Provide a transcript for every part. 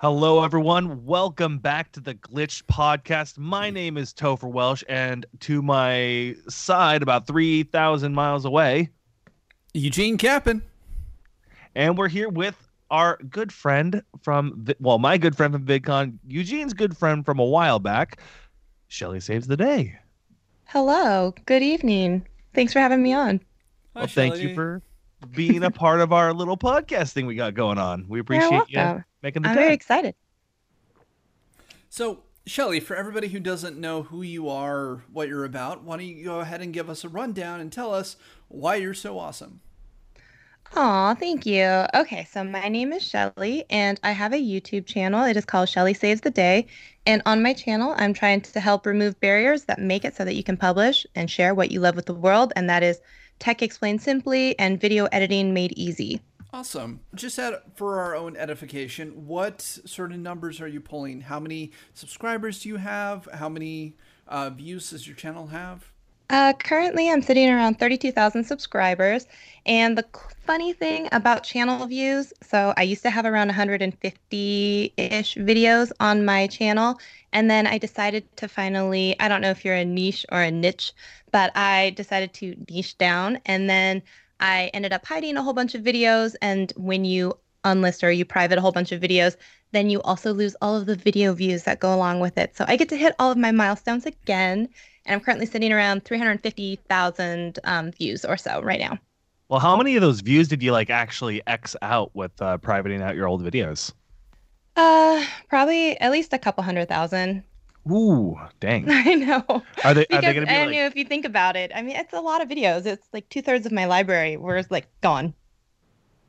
Hello, everyone. Welcome back to the Glitched Podcast. My name is Topher Welsh, and to my side, about 3,000 miles away, Eugene Kappen. and we're here with our good friend from, well, my good friend from VidCon, Eugene's good friend from a while back, Shelly Saves the Day. Hello. Good evening. Thanks for having me on. Hi, well, thank you for being a part of our little podcast thing we got going on. We appreciate you making the I'm time. very excited. So, Shelly, for everybody who doesn't know who you are, what you're about, why don't you go ahead and give us a rundown and tell us why you're so awesome? Aw, thank you. Okay, so my name is Shelly, and I have a YouTube channel. It is called Shelly Saves the Day. And on my channel, I'm trying to help remove barriers that make it so that you can publish and share what you love with the world. And that is tech explained simply and video editing made easy. Awesome. Just for our own edification, what sort of numbers are you pulling? How many subscribers do you have? How many uh, views does your channel have? Uh, currently, I'm sitting around 32,000 subscribers. And the funny thing about channel views, so I used to have around 150 ish videos on my channel. And then I decided to finally, I don't know if you're a niche or a niche, but I decided to niche down. And then I ended up hiding a whole bunch of videos. And when you unlist or you private a whole bunch of videos, then you also lose all of the video views that go along with it. So I get to hit all of my milestones again and I'm currently sitting around 350,000 um, views or so right now. Well, how many of those views did you like actually X out with uh, privating out your old videos? Uh, probably at least a couple hundred thousand. Ooh, dang. I know. Are they are they gonna be I like know if you think about it, I mean, it's a lot of videos. It's like two thirds of my library were like gone.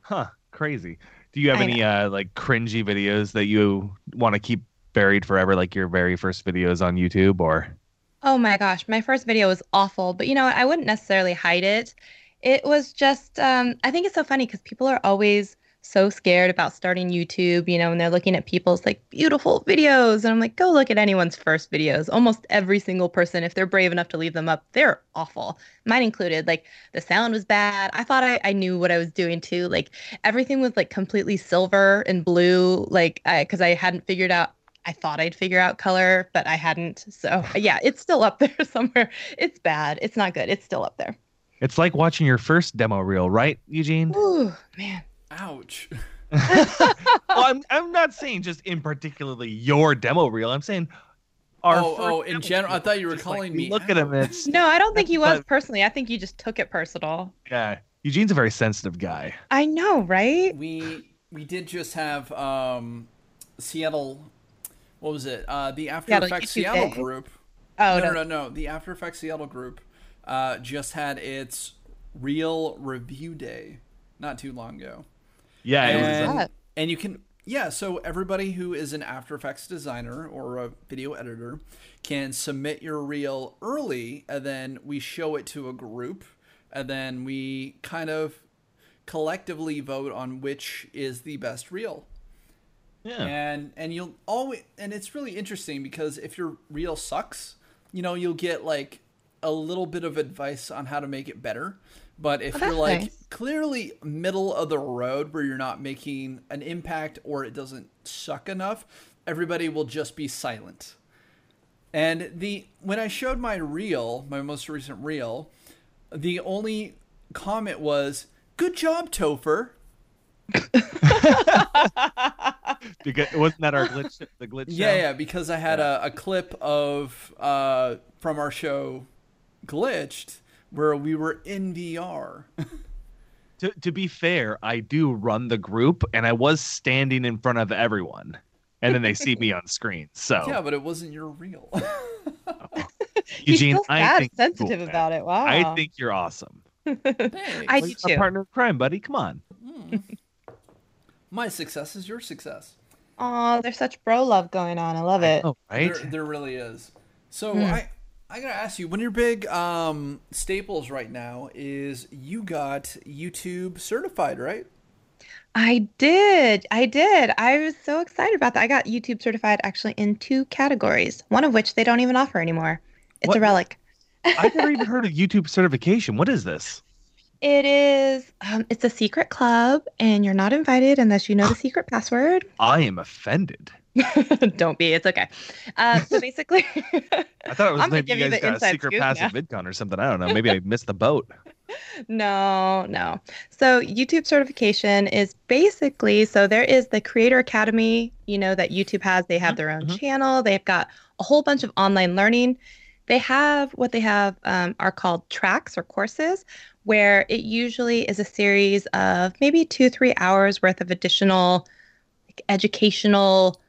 huh, crazy. Do you have I any uh like cringy videos that you want to keep buried forever like your very first videos on YouTube or Oh my gosh, my first video was awful, but you know? I wouldn't necessarily hide it. It was just, um, I think it's so funny because people are always so scared about starting YouTube, you know, and they're looking at people's like beautiful videos. And I'm like, go look at anyone's first videos. Almost every single person, if they're brave enough to leave them up, they're awful. Mine included. Like the sound was bad. I thought I, I knew what I was doing too. Like everything was like completely silver and blue, like, because I hadn't figured out I thought I'd figure out color, but I hadn't. So yeah, it's still up there somewhere. It's bad. It's not good. It's still up there. it's like watching your first demo reel, right, Eugene? Ooh, man. Ouch. well, I'm I'm not saying just in particularly your demo reel. I'm saying our oh, oh, in general, I thought you were Just, like, calling me. Look at him. It's No, I don't think he was But- personally. I think you just took it personal. yeah. Eugene's a very sensitive guy. I know, right? we we did just have um Seattle what was it? Uh the After Seattle Effects YouTube Seattle Day. group. Oh no, no. no, no, no. The After Effects Seattle group uh just had its real review day not too long ago. Yeah, and, that? and you can yeah, so everybody who is an After Effects designer or a video editor can submit your reel early and then we show it to a group and then we kind of collectively vote on which is the best reel. Yeah. And and you'll always and it's really interesting because if your reel sucks, you know, you'll get like a little bit of advice on how to make it better. But if Oh, you're like nice. clearly middle of the road where you're not making an impact or it doesn't suck enough, everybody will just be silent. And the when I showed my reel, my most recent reel, the only comment was, "Good job, Topher." because wasn't that our glitch? The glitch. Yeah, show? yeah, because I had a, a clip of uh, from our show Glitched where we were in VR. To to be fair, I do run the group, and I was standing in front of everyone, and then they see me on screen. So Yeah, but it wasn't your real. He's Eugene, I sad, think you're cool, sensitive man. about it. Wow. I think you're awesome. I Thanks. do A too. partner in crime, buddy. Come on. My success is your success. Oh, there's such bro love going on. I love it. Oh, right. There, there really is. So Hmm. I I gotta ask you, one of your big um, staples right now is you got YouTube certified, right? I did. I did. I was so excited about that. I got YouTube certified actually in two categories, one of which they don't even offer anymore. It's What? a relic. I've never even heard of YouTube certification. What is this? It is. Um, it's a secret club, and you're not invited unless you know the secret password. I am offended. Don't be. It's okay. Uh, so basically, I thought it was I'm maybe give you guys got a secret pass now. at VidCon or something. I don't know. Maybe I missed the boat. no, no. So YouTube certification is basically so there is the Creator Academy. You know that YouTube has. They have their own Mhm. channel. They've got a whole bunch of online learning. They have what they have um, are called tracks or courses, where it usually is a series of maybe two, three hours worth of additional like, educational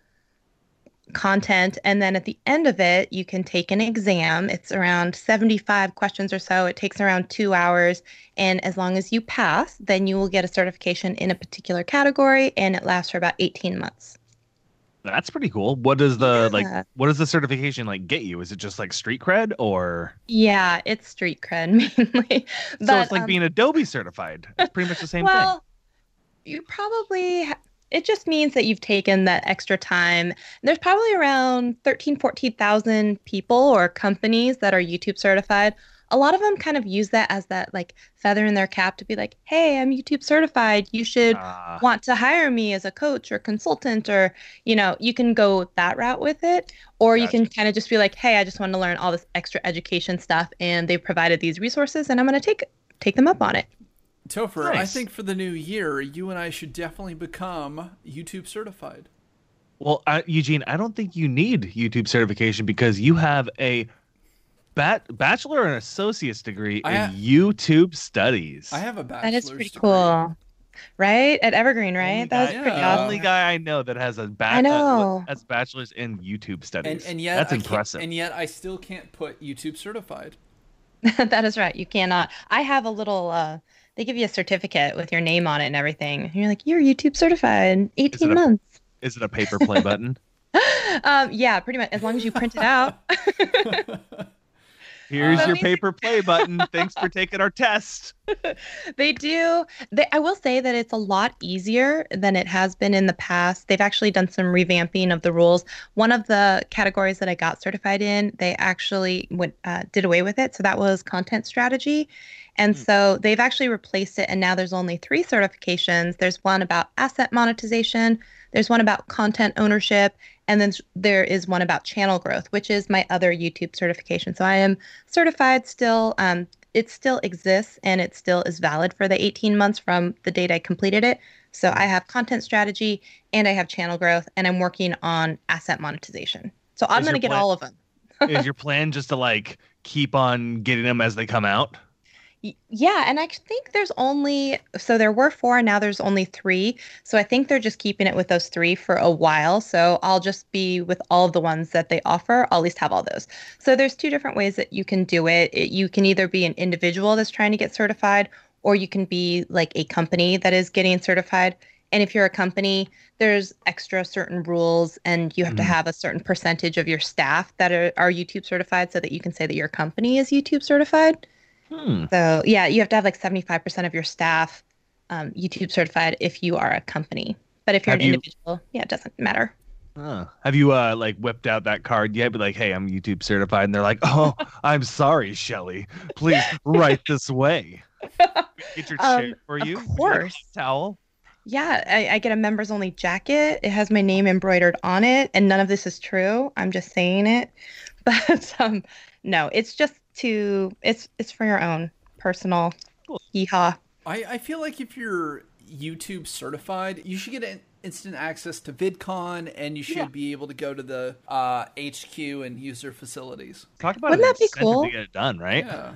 content. And then at the end of it, you can take an exam. It's around 75 questions or so. It takes around two hours. And as long as you pass, then you will get a certification in a particular category, and it lasts for about 18 months. That's pretty cool. What does the like? What does the certification like get you? Is it just like street cred, or Yeah, it's street cred mainly. But, so it's like um, being Adobe certified? It's pretty much the same thing. well, you probably ha- it just means that you've taken that extra time. There's probably around 13, 14,000 people or companies that are YouTube certified. A lot of them kind of use that as that like feather in their cap to be like, "Hey, I'm YouTube certified. You should Ah, want to hire me as a coach or consultant or you know you can go that route with it. Or you can kind of just be like hey i just want to learn all this extra education stuff and they've provided these resources and i'm going to take take them up on it. Topher, I think for the new year, you and I should definitely become YouTube certified. well, I, Eugene, I don't think you need YouTube certification because you have a bat- bachelor and associate's degree I in ha- YouTube studies. I have a that bachelor's is pretty degree. cool right at evergreen right Only that was guy- pretty Yeah. awesome Only guy I know that has a back. I know. has bachelor's in YouTube studies. and yet that's I impressive. And yet I still can't put YouTube certified. that is right you cannot i have a little uh they give you a certificate with your name on it and everything and you're like you're youtube certified 18 a- months Is it a paper play button? um yeah pretty much as long as you print it out Here's your paper play button. Thanks for taking our test. They do. They, I will say that it's a lot easier than it has been in the past. They've actually done some revamping of the rules. One of the categories that I got certified in, they actually went, uh, did away with it. So that was content strategy. And Hmm. so they've actually replaced it. And now there's only three certifications there's one about asset monetization, there's one about content ownership, and then there is one about channel growth, which is my other YouTube certification. So I am certified still. Um, it still exists and it still is valid for the 18 months from the date I completed it. So I have content strategy and I have channel growth and I'm working on asset monetization. So I'm going to get plan- all of them. Is your plan just to like keep on getting them as they come out? Yeah, and I think there's only so there were four, and now there's only three. So I think they're just keeping it with those three for a while. So I'll just be with all of the ones that they offer. I'll at least have all those. So there's two different ways that you can do it. it. You can either be an individual that's trying to get certified, or you can be like a company that is getting certified. And if you're a company, there's extra certain rules, and you have to Mhm. have a certain percentage of your staff that are, are YouTube certified so that you can say that your company is YouTube certified. Hmm. So yeah, you have to have like 75% of your staff um, YouTube certified if you are a company. But if you're Have an you- individual, yeah, it doesn't matter. Huh. Have you uh like whipped out that card yet? Be like, hey, I'm YouTube certified, and they're like, oh, I'm sorry, Shelly. Please write this way. Get your Um, chair for of you. You course. towel. Yeah, I, I get a members only jacket. It has my name embroidered on it, and none of this is true. I'm just saying it. But um, no, it's just to it's it's for your own personal Cool. yeehaw. I, I feel like if you're YouTube certified, you should get in- instant access to VidCon and you should Yeah. be able to go to the uh, HQ and use their facilities. Talk about Wouldn't an that be cool? to get it done, right? Yeah.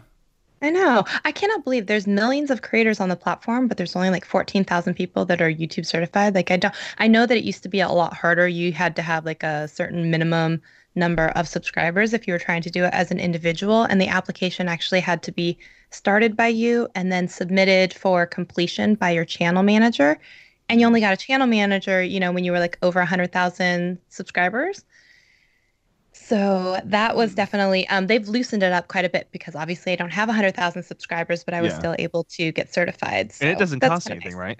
I know. I cannot believe there's millions of creators on the platform, but there's only like 14,000 people that are YouTube certified. Like I don't I know that it used to be a lot harder. You had to have like a certain minimum number of subscribers if you were trying to do it as an individual and the application actually had to be started by you and then submitted for completion by your channel manager. And you only got a channel manager, you know, when you were like over 100,000 subscribers. So that was Hmm. definitely um, they've loosened it up quite a bit because obviously I don't have 100,000 subscribers, but I was Yeah. still able to get certified. And it doesn't cost anything, nice. right?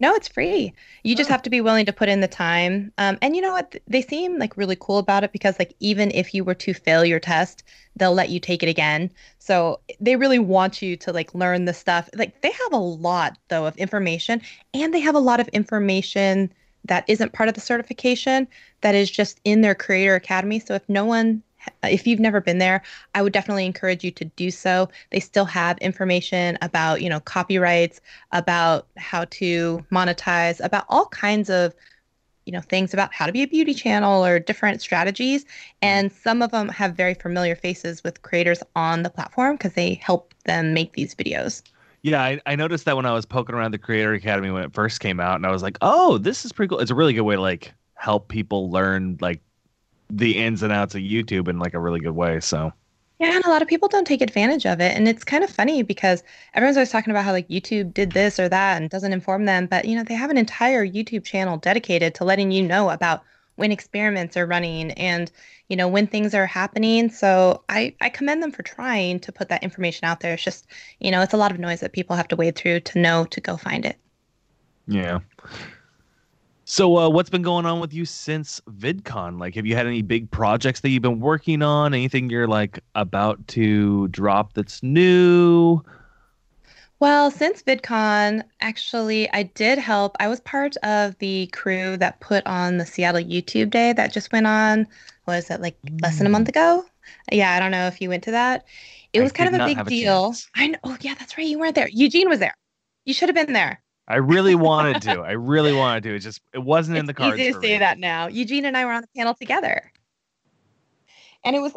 No, it's free. You just have to be willing to put in the time. Um, and you know what? They seem like really cool about it because like even if you were to fail your test, they'll let you take it again. So they really want you to like learn the stuff. Like they have a lot though of information and they have a lot of information that isn't part of the certification that is just in their creator academy. So if no one if you've never been there, I would definitely encourage you to do so. They still have information about, you know, copyrights, about how to monetize, about all kinds of, you know, things about how to be a beauty channel or different strategies. Mm-hmm. And some of them have very familiar faces with creators on the platform because they help them make these videos. Yeah, I, I noticed that when I was poking around the Creator Academy when it first came out, and I was like, "Oh, this is pretty cool." It's a really good way to like help people learn like the ins and outs of YouTube in like a really good way. So yeah, and a lot of people don't take advantage of it. And it's kind of funny because everyone's always talking about how like YouTube did this or that and doesn't inform them. But you know, they have an entire YouTube channel dedicated to letting you know about when experiments are running and you know when things are happening. So I, I commend them for trying to put that information out there. It's just, you know, it's a lot of noise that people have to wade through to know to go find it. Yeah. So, uh, what's been going on with you since VidCon? Like, have you had any big projects that you've been working on? Anything you're like about to drop that's new? Well, since VidCon, actually, I did help. I was part of the crew that put on the Seattle YouTube Day that just went on. Was that like less than a month mm. ago? Yeah, I don't know if you went to that. It I was kind of a big deal. I know. Oh, yeah, that's right. You weren't there. Eugene was there. You should have been there. I really wanted to. I really wanted to. It just it wasn't it's in the cards. Easy to say me. that now. Eugene and I were on the panel together, and it was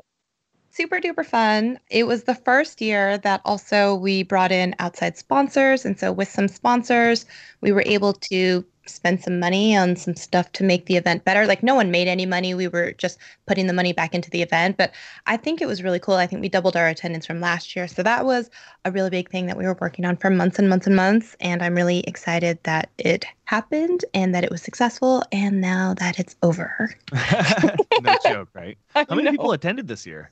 super duper fun. It was the first year that also we brought in outside sponsors, and so with some sponsors, we were able to spend some money on some stuff to make the event better. Like no one made any money. We were just putting the money back into the event, but I think it was really cool. I think we doubled our attendance from last year. So that was a really big thing that we were working on for months and months and months, and I'm really excited that it happened and that it was successful and now that it's over. no joke, right? How many people attended this year?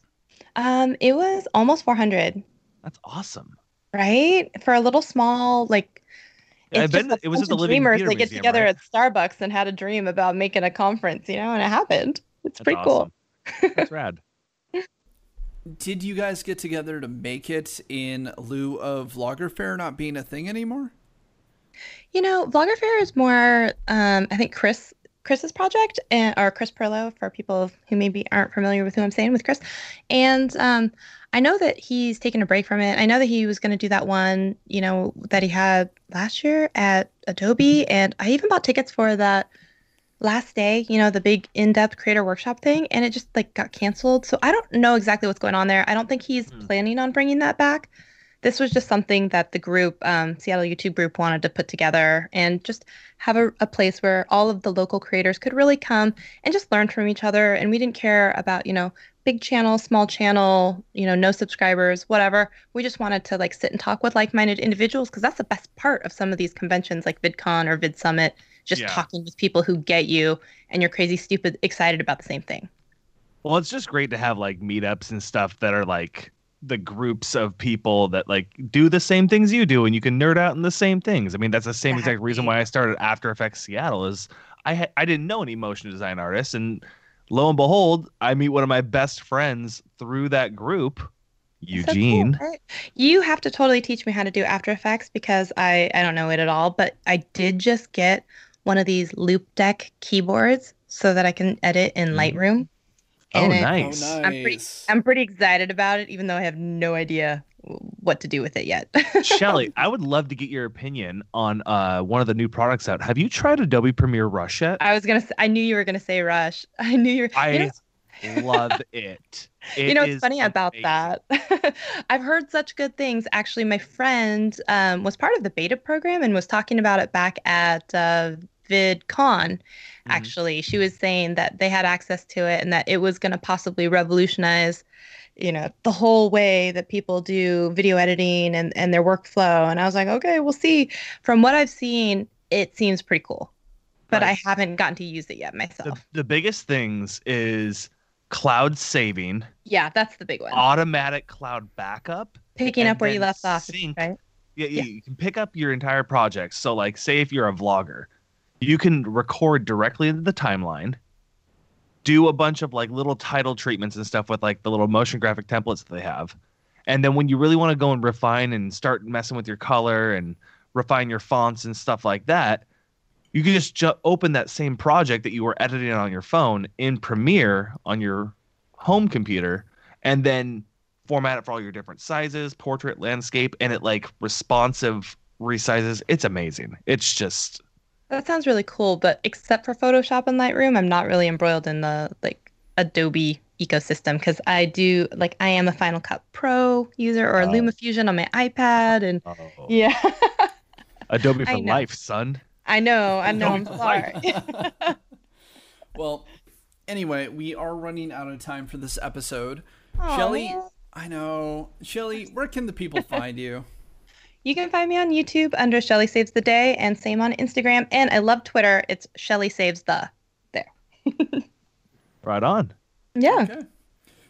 Um it was almost 400. That's awesome. Right? For a little small like it's been, it was at the dreamers Theater they get Museum, together right? at Starbucks and had a dream about making a conference, you know, and it happened. It's That's pretty awesome. cool. That's rad. Did you guys get together to make it in lieu of Vlogger Fair not being a thing anymore? You know, Vlogger Fair is more, um, I think Chris Chris's project, and, or Chris Pirillo for people who maybe aren't familiar with who I'm saying with Chris, and um, I know that he's taken a break from it. I know that he was going to do that one, you know, that he had last year at Adobe. And I even bought tickets for that last day, you know, the big in-depth creator workshop thing, and it just like got canceled. So I don't know exactly what's going on there. I don't think he's hmm. planning on bringing that back. This was just something that the group, um, Seattle YouTube group, wanted to put together and just have a, a place where all of the local creators could really come and just learn from each other. And we didn't care about, you know, big channel, small channel, you know, no subscribers, whatever. We just wanted to like sit and talk with like-minded individuals because that's the best part of some of these conventions like VidCon or Vid Summit, just yeah. talking with people who get you and you're crazy stupid excited about the same thing. Well, it's just great to have like meetups and stuff that are like the groups of people that like do the same things you do and you can nerd out in the same things. I mean, that's the same exactly. exact reason why I started After Effects Seattle is I ha- I didn't know any motion design artists and lo and behold, I meet one of my best friends through that group, Eugene. So cool, right? You have to totally teach me how to do After Effects because I I don't know it at all, but I did just get one of these Loupedeck keyboards so that I can edit in mm-hmm. Lightroom. Oh, nice. oh, nice. I'm pretty I'm pretty excited about it, even though I have no idea what to do with it yet. Shelly, I would love to get your opinion on uh, one of the new products out. Have you tried Adobe Premiere Rush yet? I was gonna. I knew you were gonna say Rush. I knew you were. I you know, love it. it. You know what's funny amazing. about that? I've heard such good things. Actually, my friend um, was part of the beta program and was talking about it back at uh, VidCon. Mm-hmm. Actually, she was saying that they had access to it and that it was going to possibly revolutionize you know the whole way that people do video editing and and their workflow and i was like okay we'll see from what i've seen it seems pretty cool but right. i haven't gotten to use it yet myself the, the biggest things is cloud saving yeah that's the big one automatic cloud backup picking up where you left off sync, right Yeah, yeah, you can pick up your entire project. So, like, say if you're a vlogger, you can record directly into the timeline, do a bunch of like little title treatments and stuff with like the little motion graphic templates that they have. And then when you really want to go and refine and start messing with your color and refine your fonts and stuff like that, you can just ju- open that same project that you were editing on your phone in Premiere on your home computer and then format it for all your different sizes, portrait, landscape, and it like responsive resizes. It's amazing. It's just That sounds really cool, but except for Photoshop and Lightroom, I'm not really embroiled in the like Adobe ecosystem because I do like I am a Final Cut Pro user or Oh. LumaFusion on my iPad and oh, yeah. Adobe for life, son. I know, I know, I'm sorry. Well, anyway, we are running out of time for this episode. Shelly, I know. Shelly, where can the people find you? You can find me on YouTube under Shelly Saves the Day and same on Instagram. And I love Twitter. It's Shelly Saves the. There. Right on. Yeah. Okay.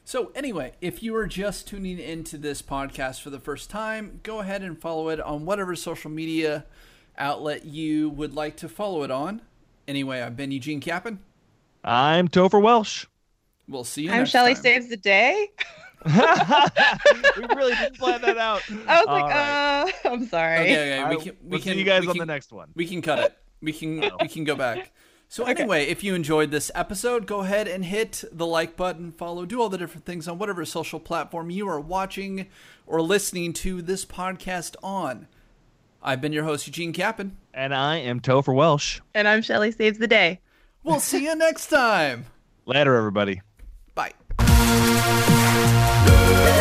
So, anyway, if you are just tuning into this podcast for the first time, go ahead and follow it on whatever social media outlet you would like to follow it on. Anyway, I've been Eugene Kappen. I'm Topher Welsh. We'll see you I'm next Shelly time. Saves the Day. we really didn't plan that out. I was All like, right. uh, I'm sorry. Okay, okay, we can we we'll can see you guys we on can, the next one. We can cut it. We can we can go back. So anyway, if you enjoyed this episode, go ahead and hit the like button, follow, do all the different things on whatever social platform you are watching or listening to this podcast on. I've been your host Eugene Kappen. And I am Topher Welsh. And I'm Shelly Saves the Day. We'll see you next time. Later, everybody. Bye. Thank